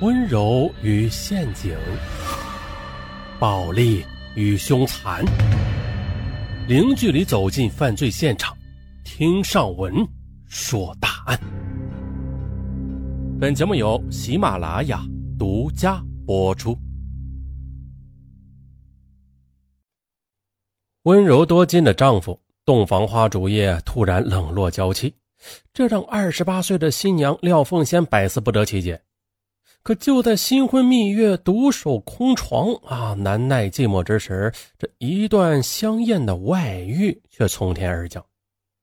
温柔与陷阱，暴力与凶残，零距离走进犯罪现场，听上文说大案。本节目由喜马拉雅独家播出。温柔多金的丈夫洞房花烛夜突然冷落娇妻，这让二十八岁的新娘廖凤仙百思不得其解。可就在新婚蜜月、独守空床啊，难耐寂寞之时，这一段香艳的外遇却从天而降。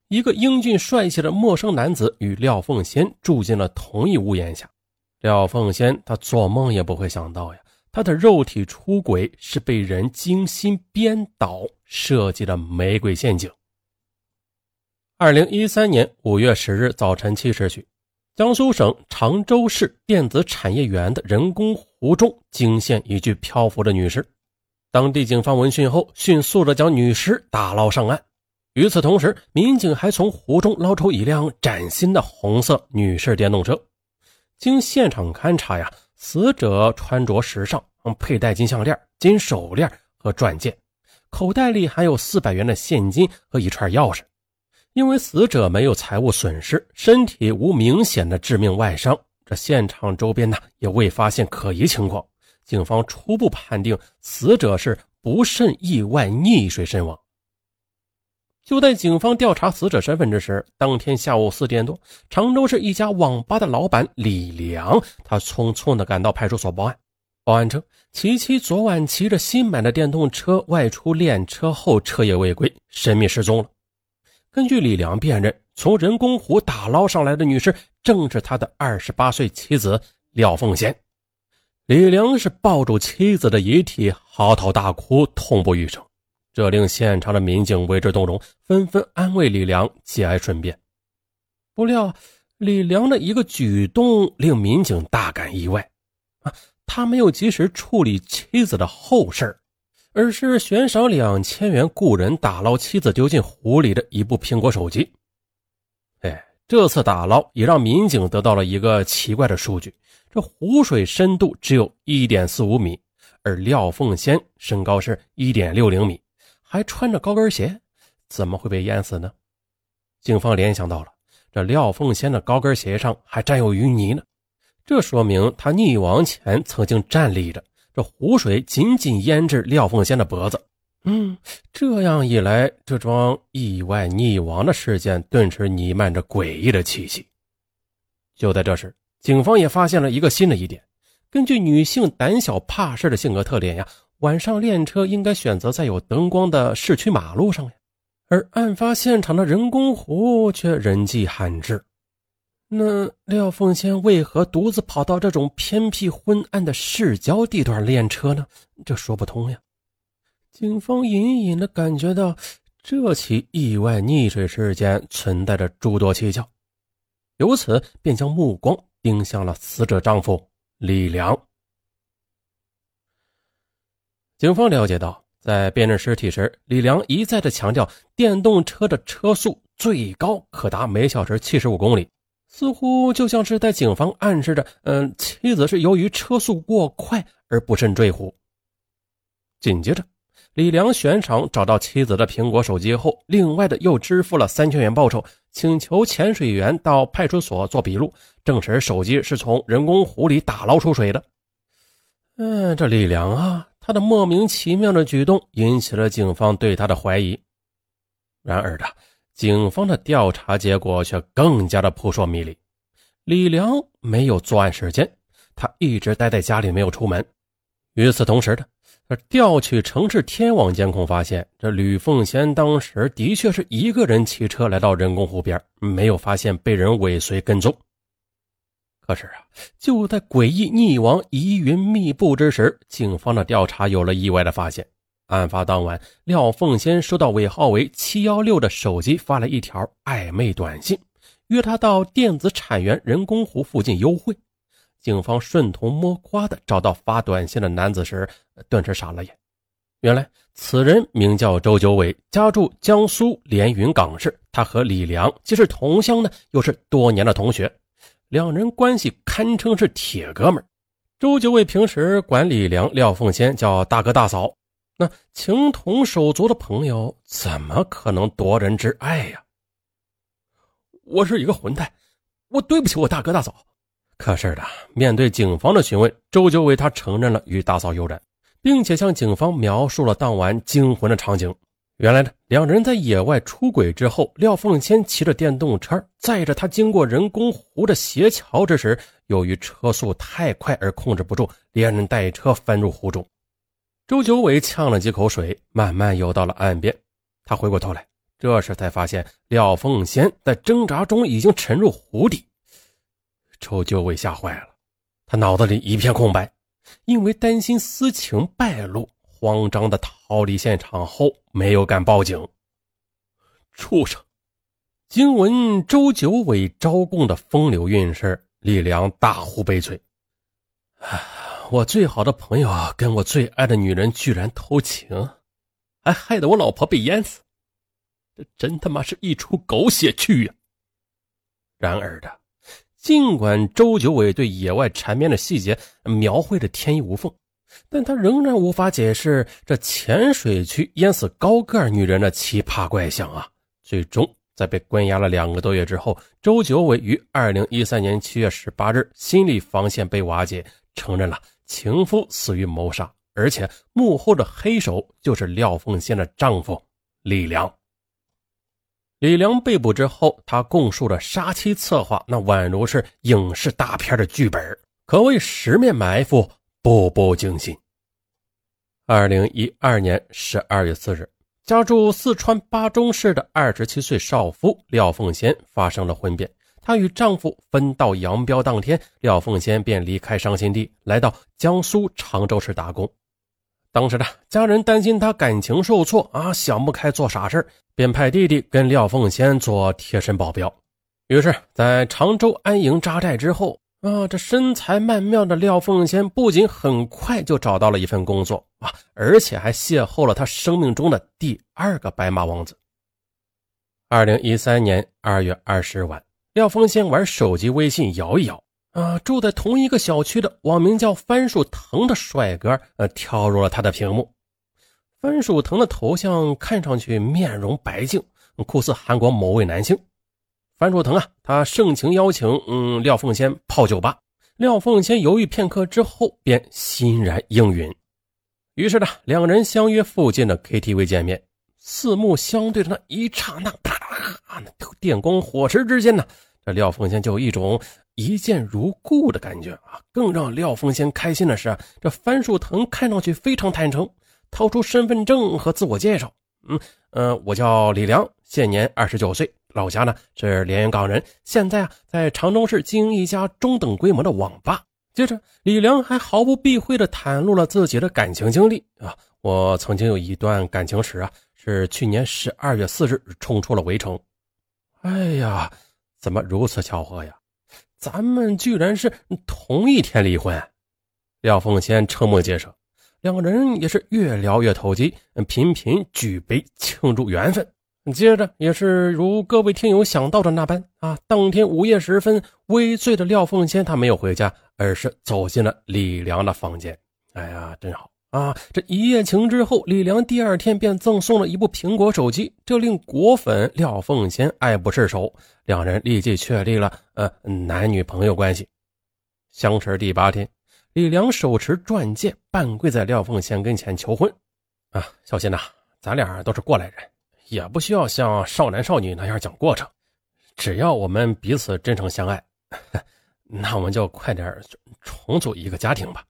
一个英俊帅气的陌生男子与廖凤仙住进了同一屋檐下。廖凤仙她做梦也不会想到呀，她的肉体出轨是被人精心编导设计的玫瑰陷阱。二零一三年五月十日早晨七时许。江苏省常州市电子产业园的人工湖中惊现一具漂浮的女尸，当地警方闻讯后，迅速的将女尸打捞上岸。与此同时，民警还从湖中捞出一辆崭新的红色女士电动车。经现场勘查呀，死者穿着时尚，佩戴金项链、金手链和钻戒，口袋里还有四百元的现金和一串钥匙。因为死者没有财物损失，身体无明显的致命外伤，这现场周边呢也未发现可疑情况。警方初步判定死者是不慎意外溺水身亡。就在警方调查死者身份之时，当天下午四点多，常州市一家网吧的老板李良，他匆匆的赶到派出所报案。报案称，其妻昨晚骑着新买的电动车外出练车后彻夜未归，神秘失踪了。根据李良辨认，从人工湖打捞上来的女尸正是他的二十八岁妻子廖凤仙。李良是抱住妻子的遗体嚎啕大哭，痛不欲生，这令现场的民警为之动容，纷纷安慰李良节哀顺变。不料，李良的一个举动令民警大感意外啊！他没有及时处理妻子的后事而是悬赏两千元雇人打捞妻子丢进湖里的一部苹果手机。哎，这次打捞也让民警得到了一个奇怪的数据：这湖水深度只有一点四五米，而廖凤仙身高是一点六零米，还穿着高跟鞋，怎么会被淹死呢？警方联想到了，这廖凤仙的高跟鞋上还沾有淤泥呢，这说明她溺亡前曾经站立着。这湖水紧紧淹至廖凤仙的脖子，嗯，这样一来，这桩意外溺亡的事件顿时弥漫着诡异的气息。就在这时，警方也发现了一个新的疑点：根据女性胆小怕事的性格特点呀，晚上练车应该选择在有灯光的市区马路上呀，而案发现场的人工湖却人迹罕至。那廖凤仙为何独自跑到这种偏僻昏暗的市郊地段练车呢？这说不通呀！警方隐隐的感觉到这起意外溺水事件存在着诸多蹊跷，由此便将目光盯向了死者丈夫李良。警方了解到，在辨认尸体时，李良一再的强调电动车的车速最高可达每小时七十五公里。似乎就像是在警方暗示着，嗯，妻子是由于车速过快而不慎坠湖。紧接着，李良悬赏找到妻子的苹果手机后，另外的又支付了三千元报酬，请求潜水员到派出所做笔录，证实手机是从人工湖里打捞出水的。嗯，这李良啊，他的莫名其妙的举动引起了警方对他的怀疑。然而的。警方的调查结果却更加的扑朔迷离。李良没有作案时间，他一直待在家里没有出门。与此同时的，调取城市天网监控发现，这吕凤仙当时的确是一个人骑车来到人工湖边，没有发现被人尾随跟踪。可是啊，就在诡异溺亡、疑云密布之时，警方的调查有了意外的发现。案发当晚，廖凤仙收到尾号为七幺六的手机发来一条暧昧短信，约他到电子产园人工湖附近幽会。警方顺藤摸瓜的找到发短信的男子时，顿时傻了眼。原来此人名叫周九伟，家住江苏连云港市。他和李良既是同乡呢，又是多年的同学，两人关系堪称是铁哥们周九伟平时管李良、廖凤仙叫大哥大嫂，那情同手足的朋友怎么可能夺人之爱呀？我是一个混蛋，我对不起我大哥大嫂。可是的，面对警方的询问，周九伟他承认了与大嫂有染，并且向警方描述了当晚惊魂的场景。原来呢，两人在野外出轨之后，廖凤仙骑着电动车载着他经过人工湖的斜桥之时，由于车速太快而控制不住，连人带车翻入湖中。周九伟呛了几口水，慢慢游到了岸边。他回过头来，这时才发现廖凤仙在挣扎中已经沉入湖底。周九伟吓坏了，他脑子里一片空白，因为担心私情败露。慌张的逃离现场后，没有敢报警。畜生！惊闻周九伟招供的风流韵事，李良大呼悲催：“我最好的朋友跟我最爱的女人居然偷情，还害得我老婆被淹死，这真他妈是一出狗血剧呀！”然而的，尽管周九伟对野外缠绵的细节描绘的天衣无缝。但他仍然无法解释这浅水区淹死高个女人的奇葩怪象啊！最终在被关押了两个多月之后，周九伟于二零一三年七月十八日心理防线被瓦解，承认了情夫死于谋杀，而且幕后的黑手就是廖凤仙的丈夫李良。李良被捕之后，他供述的杀妻策划，那宛如是影视大片的剧本，可谓十面埋伏。步步惊心。二零一二年十二月四日，家住四川巴中市的二十七岁少妇廖凤仙发生了婚变。她与丈夫分道扬镳当天，廖凤仙便离开伤心地，来到江苏常州市打工。当时的家人担心她感情受挫啊，想不开做傻事便派弟弟跟廖凤仙做贴身保镖。于是，在常州安营扎寨之后。啊，这身材曼妙的廖凤仙不仅很快就找到了一份工作啊，而且还邂逅了她生命中的第二个白马王子。二零一三年二月二十日晚，廖凤仙玩手机微信摇一摇啊，住在同一个小区的网名叫番薯藤的帅哥呃跳入了他的屏幕。番薯藤的头像看上去面容白净，酷似韩国某位男星。番薯藤啊，他盛情邀请，嗯，廖凤仙泡酒吧。廖凤仙犹豫片刻之后，便欣然应允。于是呢，两人相约附近的 KTV 见面。四目相对的那一刹那，啊！那电光火石之间呢，这廖凤仙就有一种一见如故的感觉啊。更让廖凤仙开心的是，这樊树腾看上去非常坦诚，掏出身份证和自我介绍。嗯嗯，我叫李良，现年二十九岁。老家呢是连云港人，现在啊在常州市经营一家中等规模的网吧。接着，李良还毫不避讳地袒露了自己的感情经历啊！我曾经有一段感情史啊，是去年十二月四日冲出了围城。哎呀，怎么如此巧合呀？咱们居然是同一天离婚！廖凤仙瞠目结舌，两个人也是越聊越投机，频频举杯庆祝缘分。接着也是如各位听友想到的那般啊，当天午夜时分，微醉的廖凤仙她没有回家，而是走进了李良的房间。哎呀，真好啊！这一夜情之后，李良第二天便赠送了一部苹果手机，这令果粉廖凤仙爱不释手，两人立即确立了呃男女朋友关系。相识第八天，李良手持钻戒，半跪在廖凤仙跟前求婚。啊，小心呐，咱俩都是过来人。也不需要像少男少女那样讲过程，只要我们彼此真诚相爱，那我们就快点重组一个家庭吧。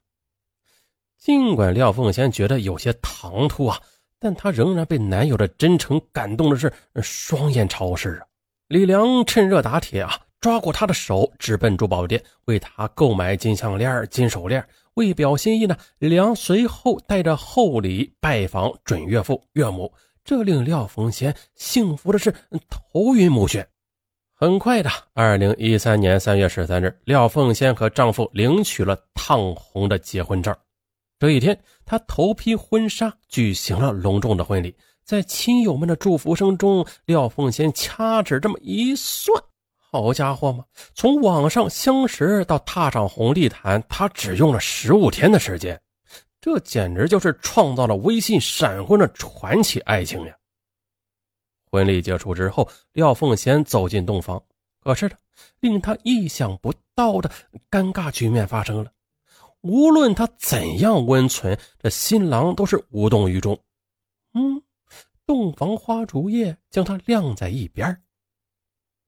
尽管廖凤仙觉得有些唐突啊，但她仍然被男友的真诚感动的是双眼潮湿啊。李良趁热打铁啊，抓过她的手，直奔珠宝店，为她购买金项链、金手链。为表心意呢，李良随后带着厚礼拜访准岳父岳母。这令廖凤仙幸福的是头晕目眩。很快的，二零一三年三月十三日，廖凤仙和丈夫领取了烫红的结婚证。这一天，他头披婚纱，举行了隆重的婚礼。在亲友们的祝福声中，廖凤仙掐指这么一算，好家伙嘛，从网上相识到踏上红地毯，他只用了十五天的时间，这简直就是创造了微信闪婚的传奇爱情呀！婚礼结束之后，廖凤仙走进洞房，可是呢，令他意想不到的尴尬局面发生了。无论他怎样温存，这新郎都是无动于衷。嗯，洞房花烛夜将他晾在一边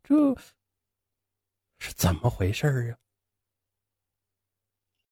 这是怎么回事啊？